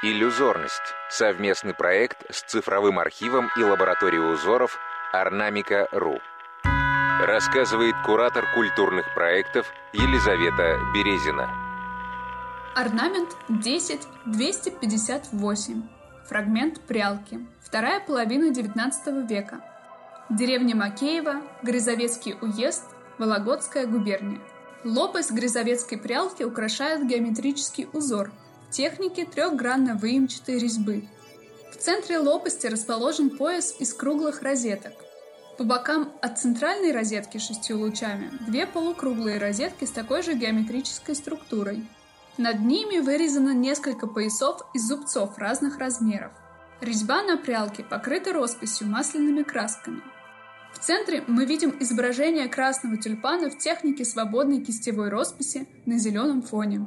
Иллюзорность – совместный проект с цифровым архивом и лабораторией узоров Орнамика.ру. Рассказывает куратор культурных проектов Елизавета Березина. Орнамент 10-258. Фрагмент прялки. Вторая половина XIX века. Деревня Макеева, Грязовецкий уезд, Вологодская губерния. Лопасть грязовецкой прялки украшает геометрический узор – техники трехгранно-выемчатой резьбы. В центре лопасти расположен пояс из круглых розеток. По бокам от центральной розетки шестью лучами две полукруглые розетки с такой же геометрической структурой. Над ними вырезано несколько поясов из зубцов разных размеров. Резьба на прялке покрыта росписью масляными красками. В центре мы видим изображение красного тюльпана в технике свободной кистевой росписи на зеленом фоне.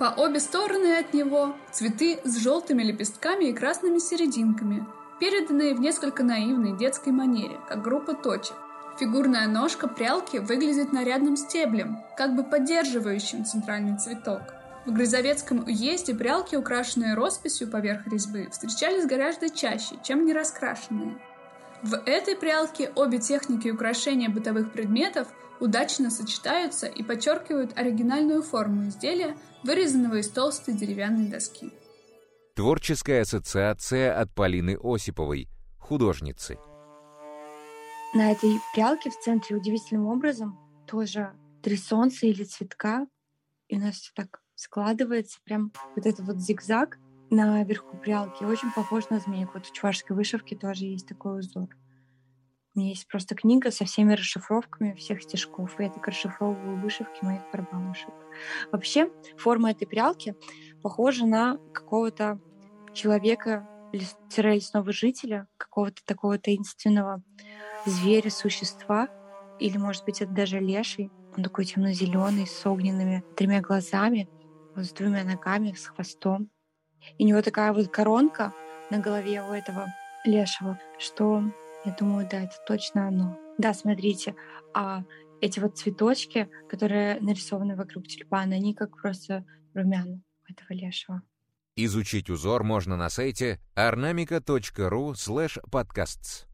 По обе стороны от него цветы с желтыми лепестками и красными серединками, переданные в несколько наивной детской манере, как группа точек. Фигурная ножка прялки выглядит нарядным стеблем, как бы поддерживающим центральный цветок. В Грызовецком уезде прялки, украшенные росписью поверх резьбы, встречались гораздо чаще, чем не раскрашенные. В этой прялке обе техники украшения бытовых предметов удачно сочетаются и подчеркивают оригинальную форму изделия, вырезанного из толстой деревянной доски. Творческая ассоциация от Полины Осиповой, художницы. На этой прялке в центре удивительным образом тоже три солнца или цветка, и у нас все так складывается, прям вот этот вот зигзаг наверху прялки очень похож на змейку. Вот в чувашской вышивке тоже есть такой узор. У меня есть просто книга со всеми расшифровками всех стежков, и я так расшифровываю вышивки моих барбанушек. Вообще, форма этой прялки похожа на какого-то человека, лесного жителя, какого-то такого таинственного зверя, существа, или, может быть, это даже леший. Он такой темно-зеленый, с огненными тремя глазами, с двумя ногами, с хвостом. И у него такая вот коронка на голове у этого лешего, что я думаю, да, это точно оно. Да, смотрите, а эти вот цветочки, которые нарисованы вокруг тюльпана, они как просто румяна этого лешего. Изучить узор можно на сайте ornamica.ru slash podcasts.